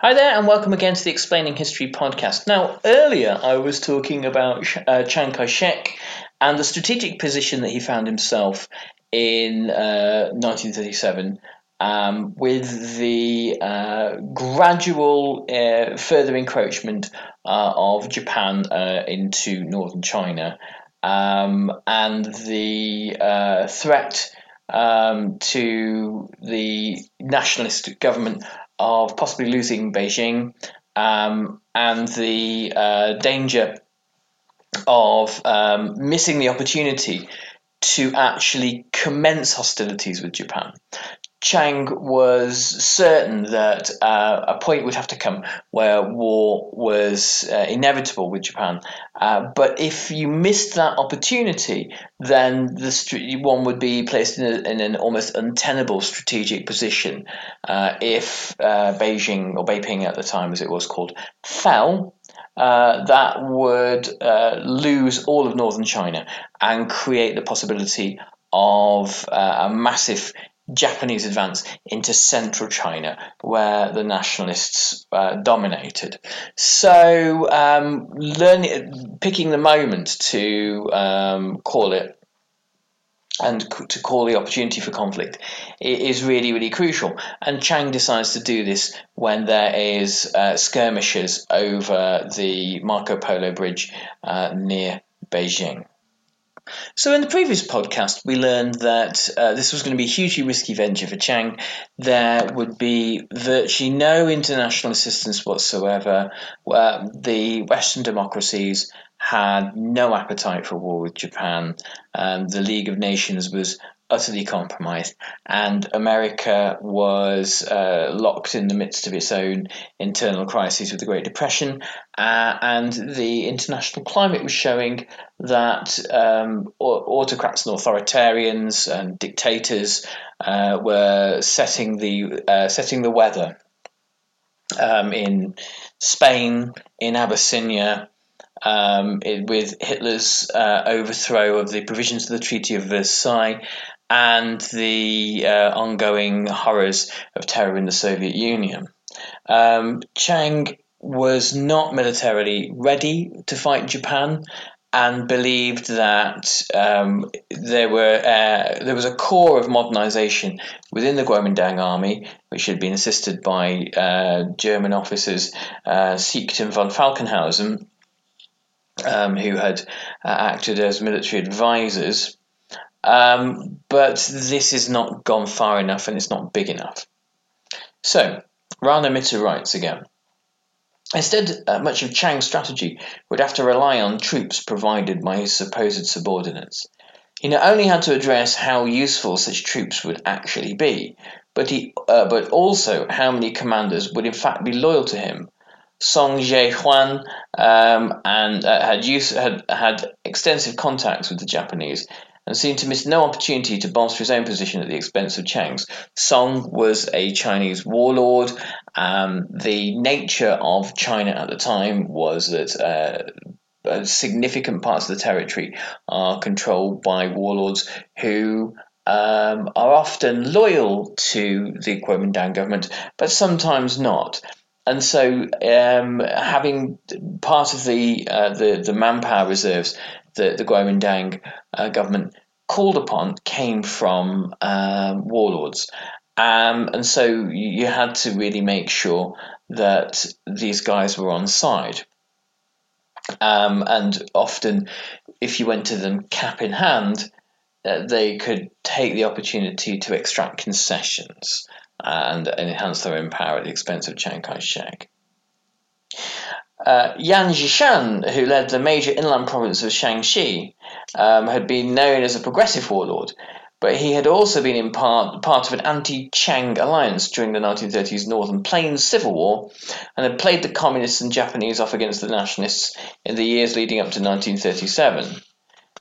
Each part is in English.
Hi there, and welcome again to the Explaining History podcast. Now, earlier I was talking about uh, Chiang Kai shek and the strategic position that he found himself in uh, 1937 um, with the uh, gradual uh, further encroachment uh, of Japan uh, into northern China um, and the threat um, to the nationalist government of possibly losing Beijing um, and the uh, danger of um, missing the opportunity to actually commence hostilities with Japan. Chiang was certain that uh, a point would have to come where war was uh, inevitable with Japan. Uh, but if you missed that opportunity, then the one would be placed in, a, in, an almost untenable strategic position. Uh, if uh, Beijing, or Beiping at the time as it was called, fell, uh, that would uh, lose all of northern China and create the possibility of uh, a massive Japanese advance into central China, where the nationalists uh, dominated. So, um, learning, picking the moment to um, call it and to call the opportunity for conflict is really, really crucial. And Chiang decides to do this when there is uh, skirmishes over the Marco Polo Bridge uh, near Beijing. So, in the previous podcast, we learned that uh, this was going to be a hugely risky venture for Chiang. There would be virtually no international assistance whatsoever. Uh, the Western democracies had no appetite for war with Japan. Um, the League of Nations was utterly compromised, and America was uh, locked in the midst of its own internal crises with the Great Depression, uh, and the international climate was showing that um, autocrats and authoritarians and dictators uh, were setting the uh, setting the weather um, in Spain, in Abyssinia, um, it, with Hitler's uh, overthrow of the provisions of the Treaty of Versailles and the uh, ongoing horrors of terror in the Soviet Union. Um, Chiang was not militarily ready to fight Japan and believed that um, there were uh, there was a core of modernization within the Kuomintang army, which had been assisted by uh, German officers uh, Siechten von Falkenhausen, um, who had uh, acted as military advisors. Um, but this has not gone far enough and it's not big enough. So, Rana Mitter writes again. Instead, uh, much of Chiang's strategy would have to rely on troops provided by his supposed subordinates. He not only had to address how useful such troops would actually be, but he, uh, but also how many commanders would in fact be loyal to him. Song Zheyuan um, and uh, had, use, had had extensive contacts with the Japanese and seemed to miss no opportunity to bolster his own position at the expense of Chiang's. Song was a Chinese warlord. Um, the nature of China at the time was that uh, significant parts of the territory are controlled by warlords who um, are often loyal to the Kuomintang government, but sometimes not. And so, um, having part of the, uh, the the manpower reserves that the Kuomintang uh, government called upon came from um, warlords. Um, and so you had to really make sure that these guys were on side. Um, and often, if you went to them cap in hand, uh, they could take the opportunity to extract concessions and, and enhance their own power at the expense of Chiang Kai shek. Uh, Yan Xishan, who led the major inland province of Shanxi, um, had been known as a progressive warlord, but he had also been in part, part of an anti Chiang alliance during the 1930s Northern Plains Civil War and had played the communists and Japanese off against the nationalists in the years leading up to 1937.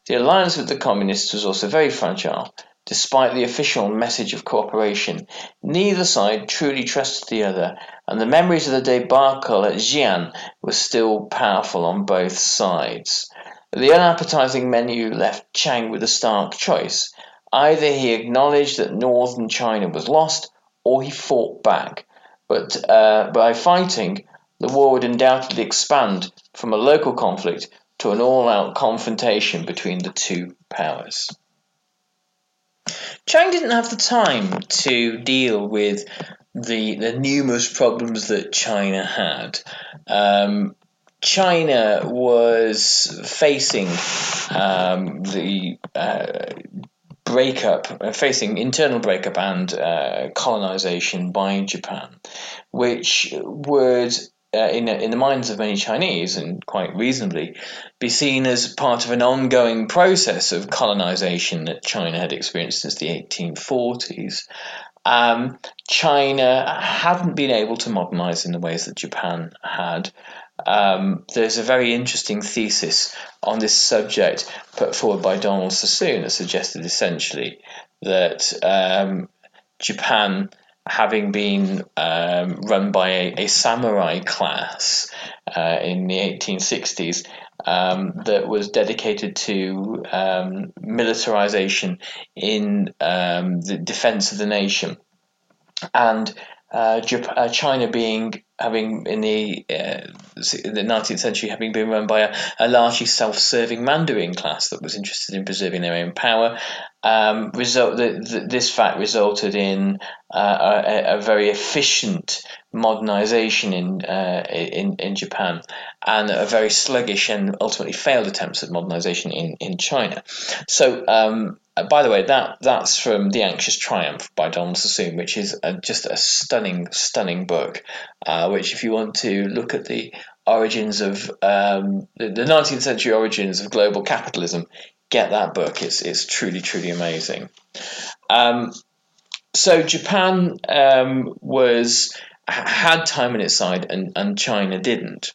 The alliance with the communists was also very fragile, Despite the official message of cooperation, neither side truly trusted the other, and the memories of the debacle at Xi'an were still powerful on both sides. The unappetizing menu left Chiang with a stark choice. Either he acknowledged that northern China was lost, or he fought back. But uh, by fighting, the war would undoubtedly expand from a local conflict to an all out confrontation between the two powers. Chiang didn't have the time to deal with the the numerous problems that China had. Um, China was facing um, the uh, breakup, facing internal breakup and uh, colonization by Japan, which would uh, in, in the minds of many Chinese, and quite reasonably, be seen as part of an ongoing process of colonization that China had experienced since the 1840s. Um, China hadn't been able to modernize in the ways that Japan had. Um, there's a very interesting thesis on this subject put forward by Donald Sassoon that suggested essentially that um, Japan having been um, run by a, a samurai class uh, in the 1860s um, that was dedicated to um, militarization in um, the defense of the nation. And uh, uh, China being having in the uh, the 19th century having been run by a, a largely self-serving Mandarin class that was interested in preserving their own power. Um, result the, the, this fact resulted in uh, a, a, very efficient modernization in, uh, in in Japan and a very sluggish and ultimately failed attempts at modernization in, in China. So um, by the way, that that's from The Anxious Triumph by Donald Sassoon, which is a, just a stunning, stunning book. Uh, which, if you want to look at the origins of um, the 19th century origins of global capitalism, get that book. It's it's truly, truly amazing. Um, so Japan um, was had time on its side, and, and China didn't.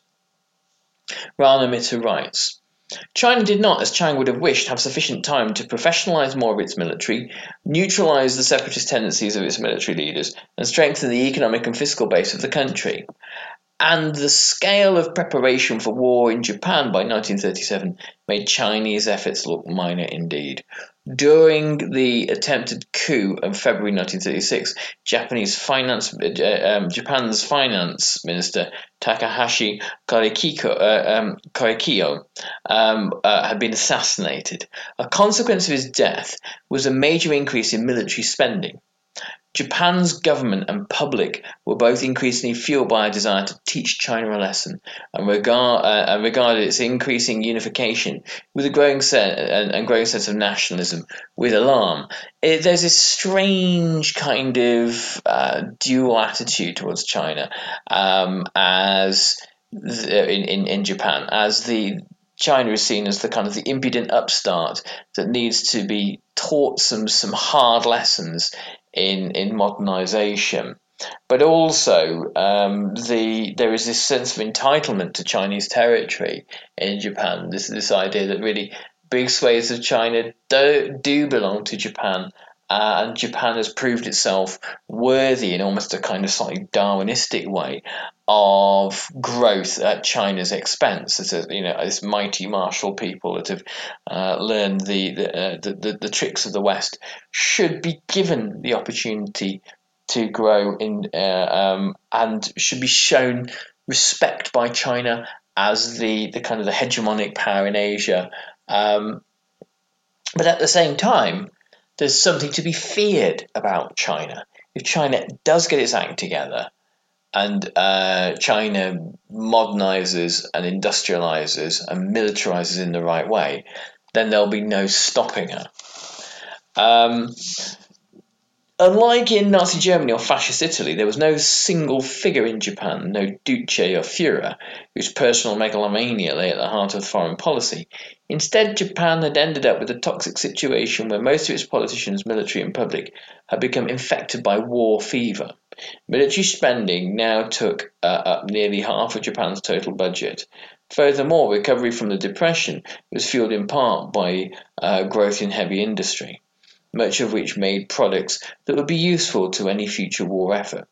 Rana Mitter writes. China did not, as Chiang would have wished, have sufficient time to professionalize more of its military, neutralize the separatist tendencies of its military leaders, and strengthen the economic and fiscal base of the country. And the scale of preparation for war in Japan by 1937 made Chinese efforts look minor indeed. During the attempted coup of February 1936, Japanese finance, uh, um, Japan's finance minister Takahashi Korekiyo, uh, um, um, uh, had been assassinated. A consequence of his death was a major increase in military spending. Japan's government and public were both increasingly fueled by a desire to teach China a lesson and, regard, uh, and regarded its increasing unification with a growing set and, and growing sense of nationalism with alarm. It, there's this strange kind of uh, dual attitude towards China um, as the, in, in, in Japan as the China is seen as the kind of the impudent upstart that needs to be taught some some hard lessons in in modernization. But also, um, the there is this sense of entitlement to Chinese territory in Japan. This this idea that really big swathes of China do, do belong to Japan, uh, and Japan has proved itself worthy in almost a kind of slightly Darwinistic way of growth at China's expense. It's a, you know this mighty martial people that have uh, learned the the, uh, the, the the tricks of the West should be given the opportunity to grow in uh, um, and should be shown respect by China as the, the kind of the hegemonic power in Asia. Um, but at the same time, there's something to be feared about China. If China does get its act together and uh, China modernizes and industrializes and militarizes in the right way, then there'll be no stopping her. Um, Unlike in Nazi Germany or Fascist Italy, there was no single figure in Japan, no Duce or Führer, whose personal megalomania lay at the heart of foreign policy. Instead, Japan had ended up with a toxic situation where most of its politicians, military and public, had become infected by war fever. Military spending now took uh, up nearly half of Japan's total budget. Furthermore, recovery from the Depression was fueled in part by uh, growth in heavy industry much of which made products that would be useful to any future war effort.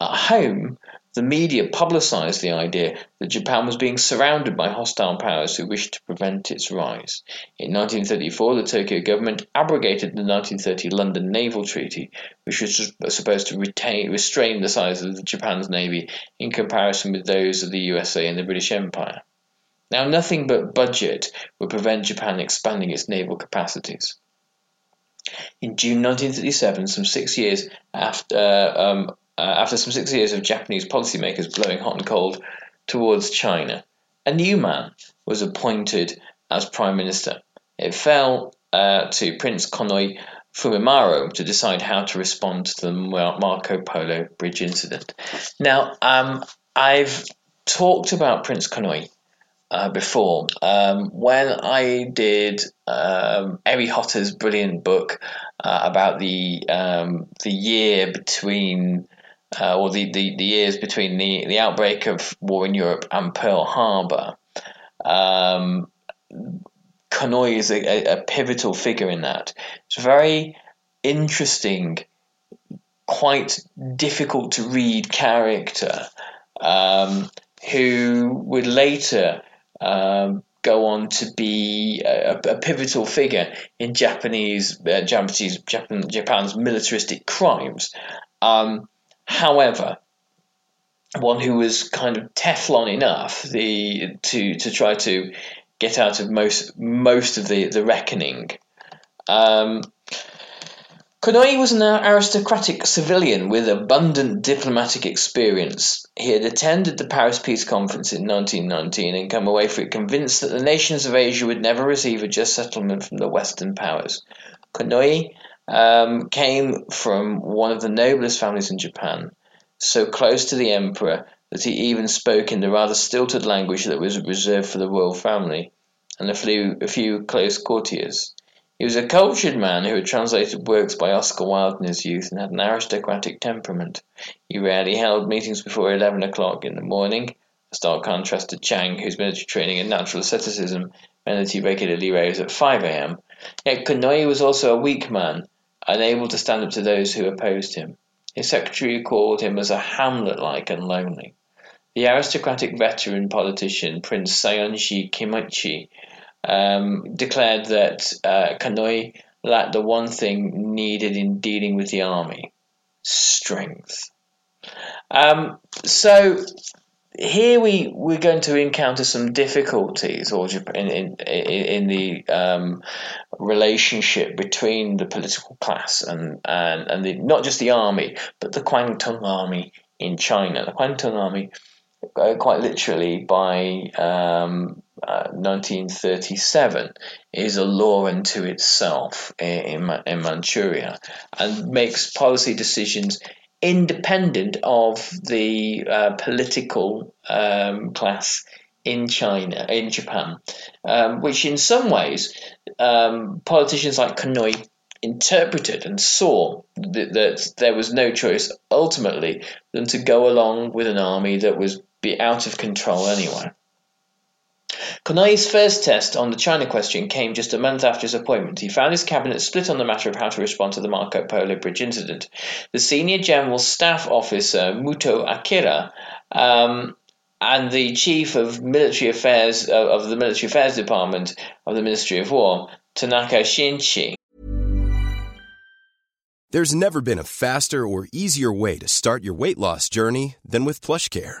At home, the media publicized the idea that Japan was being surrounded by hostile powers who wished to prevent its rise. In 1934, the Tokyo government abrogated the 1930 London Naval Treaty, which was supposed to retain, restrain the size of Japan's navy in comparison with those of the USA and the British Empire. Now, nothing but budget would prevent Japan expanding its naval capacities. In June 1937, some six years after, um, uh, after some six years of Japanese policymakers blowing hot and cold towards China, a new man was appointed as prime minister. It fell uh, to Prince Konoye Fumimaro to decide how to respond to the Marco Polo Bridge incident. Now, um, I've talked about Prince Konoye uh, before. Um, when I did um, Eri Hotta's brilliant book uh, about the um, the year between, uh, or the, the, the years between the, the outbreak of war in Europe and Pearl Harbor, um, is a, a, pivotal figure in that. It's a very interesting, quite difficult to read character um, who would later um, go on to be a, a, pivotal figure in Japanese, uh, Japanese Japan, Japan's militaristic crimes. Um, however, one who was kind of Teflon enough the to to try to get out of most most of the the reckoning. Um, Konoye was an aristocratic civilian with abundant diplomatic experience. He had attended the Paris Peace Conference in 1919 and come away from it convinced that the nations of Asia would never receive a just settlement from the Western powers. Konoye um, came from one of the noblest families in Japan, so close to the emperor that he even spoke in the rather stilted language that was reserved for the royal family and a few, a few close courtiers. He was a cultured man who had translated works by Oscar Wilde in his youth and had an aristocratic temperament. He rarely held meetings before eleven o'clock in the morning, a stark contrast to Chiang, whose military training and natural asceticism meant that he regularly rose at 5 a.m. Yet Konoye was also a weak man, unable to stand up to those who opposed him. His secretary called him as a Hamlet like and lonely. the aristocratic veteran politician Prince Saionji Kinmochi um, declared that uh, Konoye lacked the one thing needed in dealing with the army strength. Um, so here we we're going to encounter some difficulties or in in, in the um, relationship between the political class and and, and the, not just the army but the Kwantung army in China. The Kwantung army, uh, quite literally, by um, uh, 1937, is a law unto itself in, in, Manchuria and makes policy decisions independent of the uh, political um, class in China, in Japan, um, which in some ways um, politicians like Konoye interpreted and saw that, that, there was no choice ultimately than to go along with an army that was be out of control anyway. Konoye's first test on the China question came just a month after his appointment. He found his cabinet split on the matter of how to respond to the Marco Polo Bridge incident. The senior general staff officer, Muto Akira, um, and the chief of military affairs uh, of the military affairs department of the Ministry of War, Tanaka Shinichi. There's never been a faster or easier way to start your weight loss journey than with PlushCare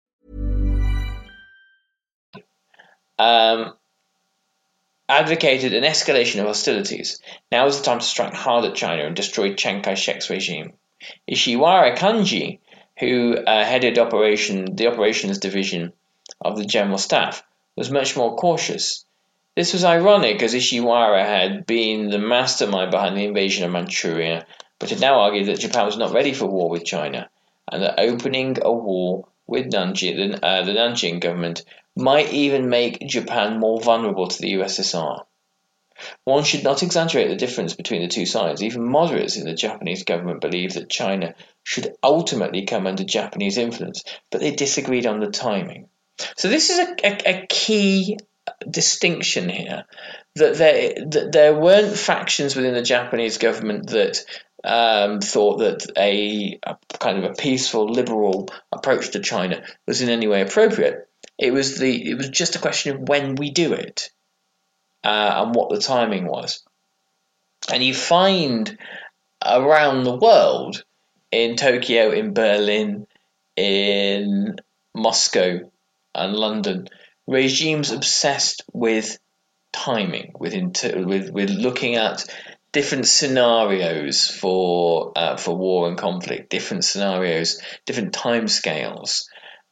Um, advocated an escalation of hostilities. Now is the time to strike hard at China and destroy Chiang Kai-shek's regime. Ishiwara Kanji, who uh, headed operation the operations division of the general staff, was much more cautious. This was ironic, as Ishiwara had been the mastermind behind the invasion of Manchuria, but had now argued that Japan was not ready for war with China, and that opening a war with Nanjing, uh, the Nanjing government might even make Japan more vulnerable to the USSR. One should not exaggerate the difference between the two sides. Even moderates in the Japanese government believed that China should ultimately come under Japanese influence, but they disagreed on the timing. So this is a, a, a key distinction here that there that there weren't factions within the Japanese government that um, thought that a, a, kind of a peaceful liberal approach to China was in any way appropriate. It was the it was just a question of when we do it uh, and what the timing was. And you find around the world, in Tokyo, in Berlin, in Moscow, and London, regimes obsessed with timing, with inter- with with looking at different scenarios for uh, for war and conflict, different scenarios, different time scales.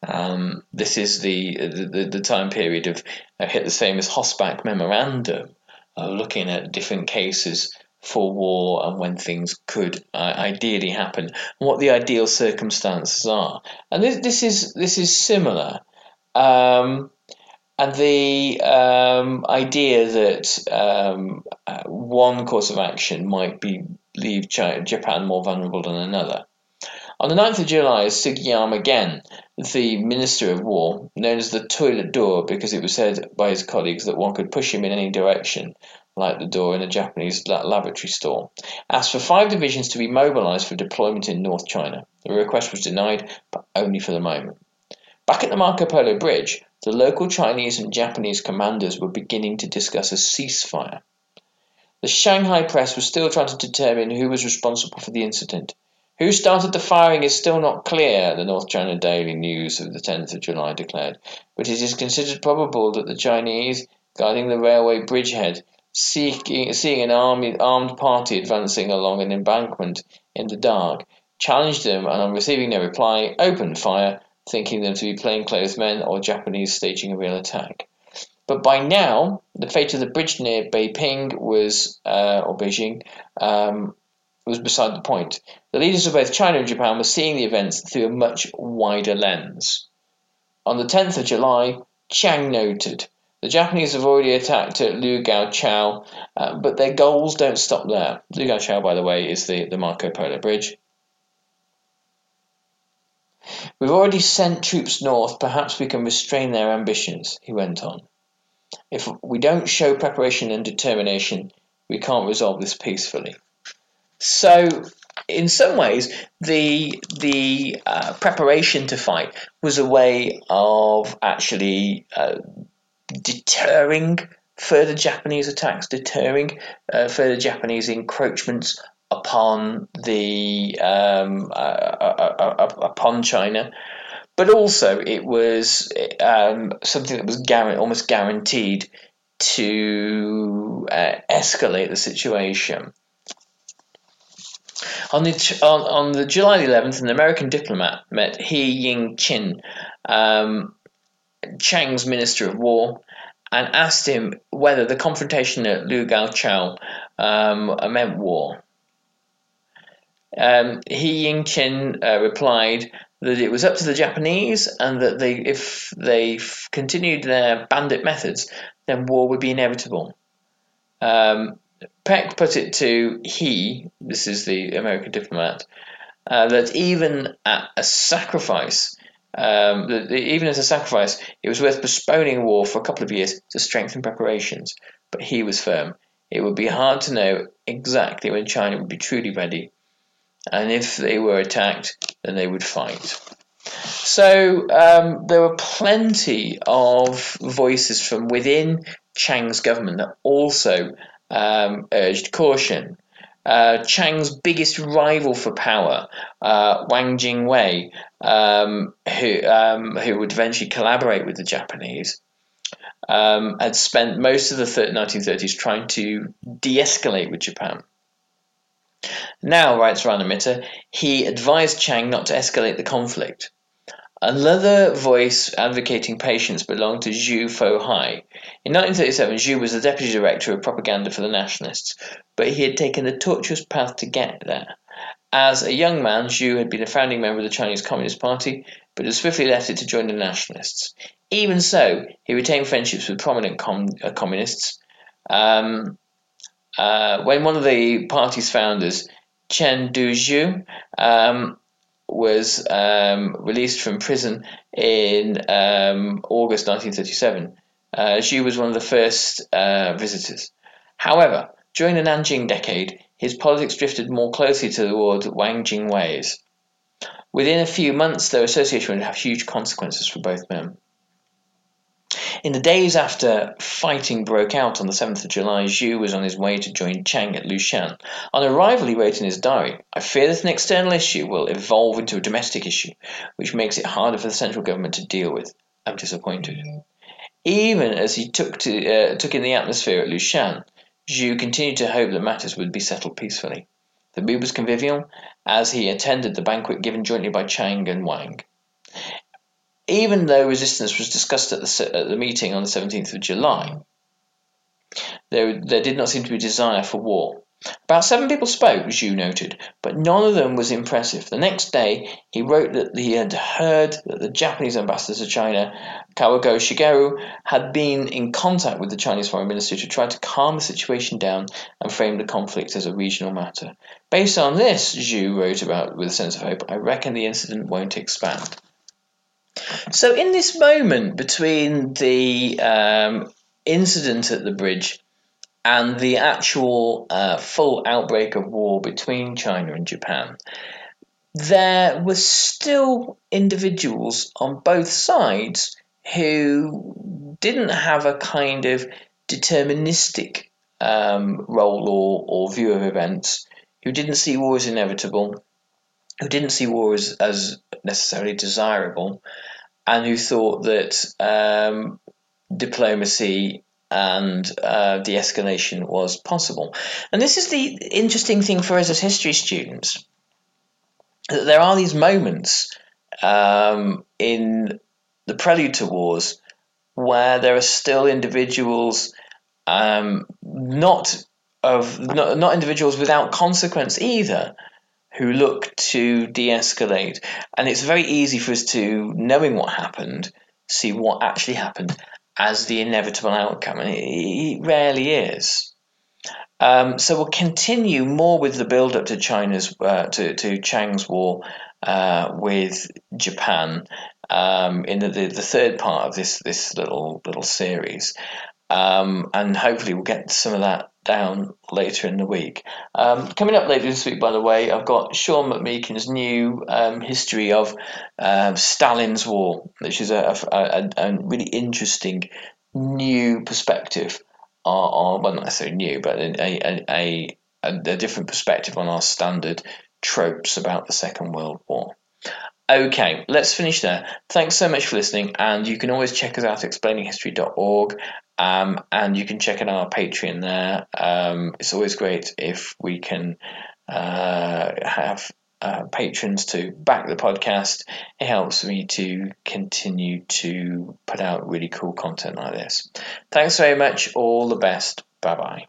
Um, this is the, the, the time period of Hitler's famous Hossbach memorandum, uh, looking at different cases for war and when things could uh, ideally happen, and what the ideal circumstances are. And this, this is this is similar. Um, and the um, idea that um, uh, one course of action might be leave China, Japan more vulnerable than another. On the 9th of July, Sugiyama Gen, the Minister of War, known as the toilet door because it was said by his colleagues that one could push him in any direction, like the door in a Japanese laboratory store, asked for five divisions to be mobilized for deployment in North China. The request was denied, but only for the moment. Back at the Marco Polo Bridge, the local Chinese and Japanese commanders were beginning to discuss a ceasefire. The Shanghai press was still trying to determine who was responsible for the incident. Who started the firing is still not clear, the North China Daily News of the 10th of July declared, but it is considered probable that the Chinese, guarding the railway bridgehead, seeking, seeing an army, armed party advancing along an embankment in the dark, challenged them and on receiving no reply, opened fire, thinking them to be plainclothes men or Japanese staging a real attack. But by now, the fate of the bridge near was, uh, or Beijing, um, was beside the point. The leaders of both China and Japan were seeing the events through a much wider lens. On the 10th of July, Chiang noted, the Japanese have already attacked at Lu Gao Chao, uh, but their goals don't stop there. Lu Gao Chao, by the way, is the, the Marco Polo Bridge. We've already sent troops north, perhaps we can restrain their ambitions, he went on. If we don't show preparation and determination, we can't resolve this peacefully. So, in some ways, the the uh, preparation to fight was a way of actually uh, deterring further Japanese attacks, deterring uh, further Japanese encroachments upon the um, uh, uh, uh, upon China but also it was um, something that was almost guaranteed to escalate the situation. On the on, on the July 11th, an American diplomat met He Ying Chin, um, Chiang's Minister of War, and asked him whether the confrontation at Lu Gao Chao um, meant war. Um, he Ying Chin uh, replied that it was up to the Japanese, and that they, if they continued their bandit methods, then war would be inevitable. Um, Peck put it to he, this is the American diplomat, uh, that even at a sacrifice, um, even as a sacrifice, it was worth postponing war for a couple of years to strengthen preparations. But he was firm. It would be hard to know exactly when China would be truly ready and if they were attacked, then they would fight. So um, there were plenty of voices from within Chiang's government that also um, urged caution. Uh, Chiang's biggest rival for power, uh, Wang Jingwei, um, who um, who would eventually collaborate with the Japanese, um, had spent most of the 1930s trying to de-escalate with Japan. Now, writes Rana Mitter, he advised Chiang not to escalate the conflict. Another voice advocating patience belonged to Zhu Fohai. In 1937, Zhu was the deputy director of propaganda for the Nationalists, but he had taken the tortuous path to get there. As a young man, Zhu had been a founding member of the Chinese Communist Party, but had swiftly left it to join the Nationalists. Even so, he retained friendships with prominent com- uh, communists. Um, uh, when one of the party's founders, Chen Duxiu, um, was um, released from prison in um, August 1937. Uh, was one of the first uh, visitors. However, during the Nanjing decade, his politics drifted more closely toward Wang Jingwei's. Within a few months, their association would have huge consequences for both men. In the days after fighting broke out on the 7th of July, Zhu was on his way to join Chiang at Lushan. On arrival, he wrote in his diary, I fear that an external issue will evolve into a domestic issue, which makes it harder for the central government to deal with. I'm disappointed. Even as he took, to, uh, took in the atmosphere at Lushan, Zhu continued to hope that matters would be settled peacefully. The mood was convivial as he attended the banquet given jointly by Chiang and Wang even though resistance was discussed at the, at the meeting on the 17th of July, there, there did not seem to be desire for war. About seven people spoke, Zhu noted, but none of them was impressive. The next day, he wrote that he had heard that the Japanese ambassador to China, Kawagoe Shigeru, had been in contact with the Chinese foreign minister to try to calm the situation down and frame the conflict as a regional matter. Based on this, Zhu wrote about with a sense of hope, I reckon the incident won't expand. So, in this moment between the um, incident at the bridge and the actual uh, full outbreak of war between China and Japan, there were still individuals on both sides who didn't have a kind of deterministic um, role or, or view of events, who didn't see war as inevitable, who didn't see war as, as necessarily desirable, and who thought that um, diplomacy and uh, de escalation was possible. And this is the interesting thing for us as history students that there are these moments um, in the prelude to wars where there are still individuals um, not of not, not individuals without consequence either who look to de-escalate. And it's very easy for us to knowing what happened see what actually happened as the inevitable outcome, and it, rarely is. Um, so we'll continue more with the build up to China's uh, to to Chiang's war uh, with Japan um, in the, the, the third part of this this little little series, um, and hopefully we'll get some of that down later in the week. Um, coming up later this week, by the way, I've got Sean McMeekin's new um, history of uh, Stalin's War, which is a, a, a, really interesting new perspective on, on well, not necessarily new, but a, a, a different perspective on our standard tropes about the Second World War. Okay, let's finish there. Thanks so much for listening, and you can always check us out at explaininghistory.org um, and you can check out our Patreon there. Um, it's always great if we can uh, have uh, patrons to back the podcast. It helps me to continue to put out really cool content like this. Thanks very much. All the best. Bye bye.